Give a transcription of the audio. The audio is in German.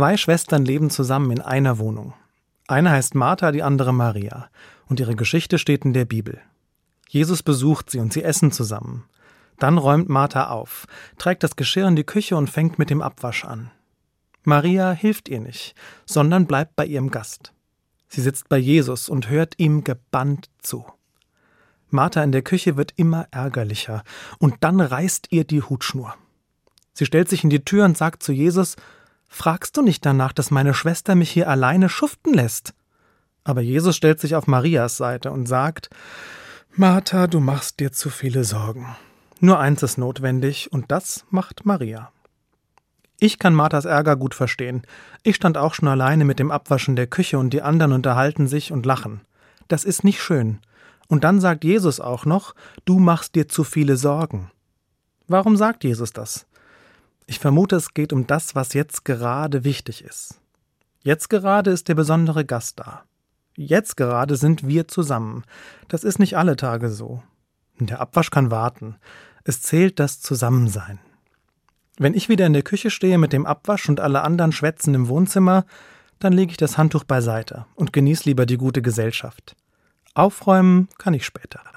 Zwei Schwestern leben zusammen in einer Wohnung. Eine heißt Martha, die andere Maria. Und ihre Geschichte steht in der Bibel. Jesus besucht sie und sie essen zusammen. Dann räumt Martha auf, trägt das Geschirr in die Küche und fängt mit dem Abwasch an. Maria hilft ihr nicht, sondern bleibt bei ihrem Gast. Sie sitzt bei Jesus und hört ihm gebannt zu. Martha in der Küche wird immer ärgerlicher, und dann reißt ihr die Hutschnur. Sie stellt sich in die Tür und sagt zu Jesus Fragst du nicht danach, dass meine Schwester mich hier alleine schuften lässt? Aber Jesus stellt sich auf Marias Seite und sagt Martha, du machst dir zu viele Sorgen. Nur eins ist notwendig, und das macht Maria. Ich kann Marthas Ärger gut verstehen. Ich stand auch schon alleine mit dem Abwaschen der Küche und die anderen unterhalten sich und lachen. Das ist nicht schön. Und dann sagt Jesus auch noch, du machst dir zu viele Sorgen. Warum sagt Jesus das? Ich vermute, es geht um das, was jetzt gerade wichtig ist. Jetzt gerade ist der besondere Gast da. Jetzt gerade sind wir zusammen. Das ist nicht alle Tage so. Der Abwasch kann warten. Es zählt das Zusammensein. Wenn ich wieder in der Küche stehe mit dem Abwasch und alle anderen schwätzen im Wohnzimmer, dann lege ich das Handtuch beiseite und genieße lieber die gute Gesellschaft. Aufräumen kann ich später.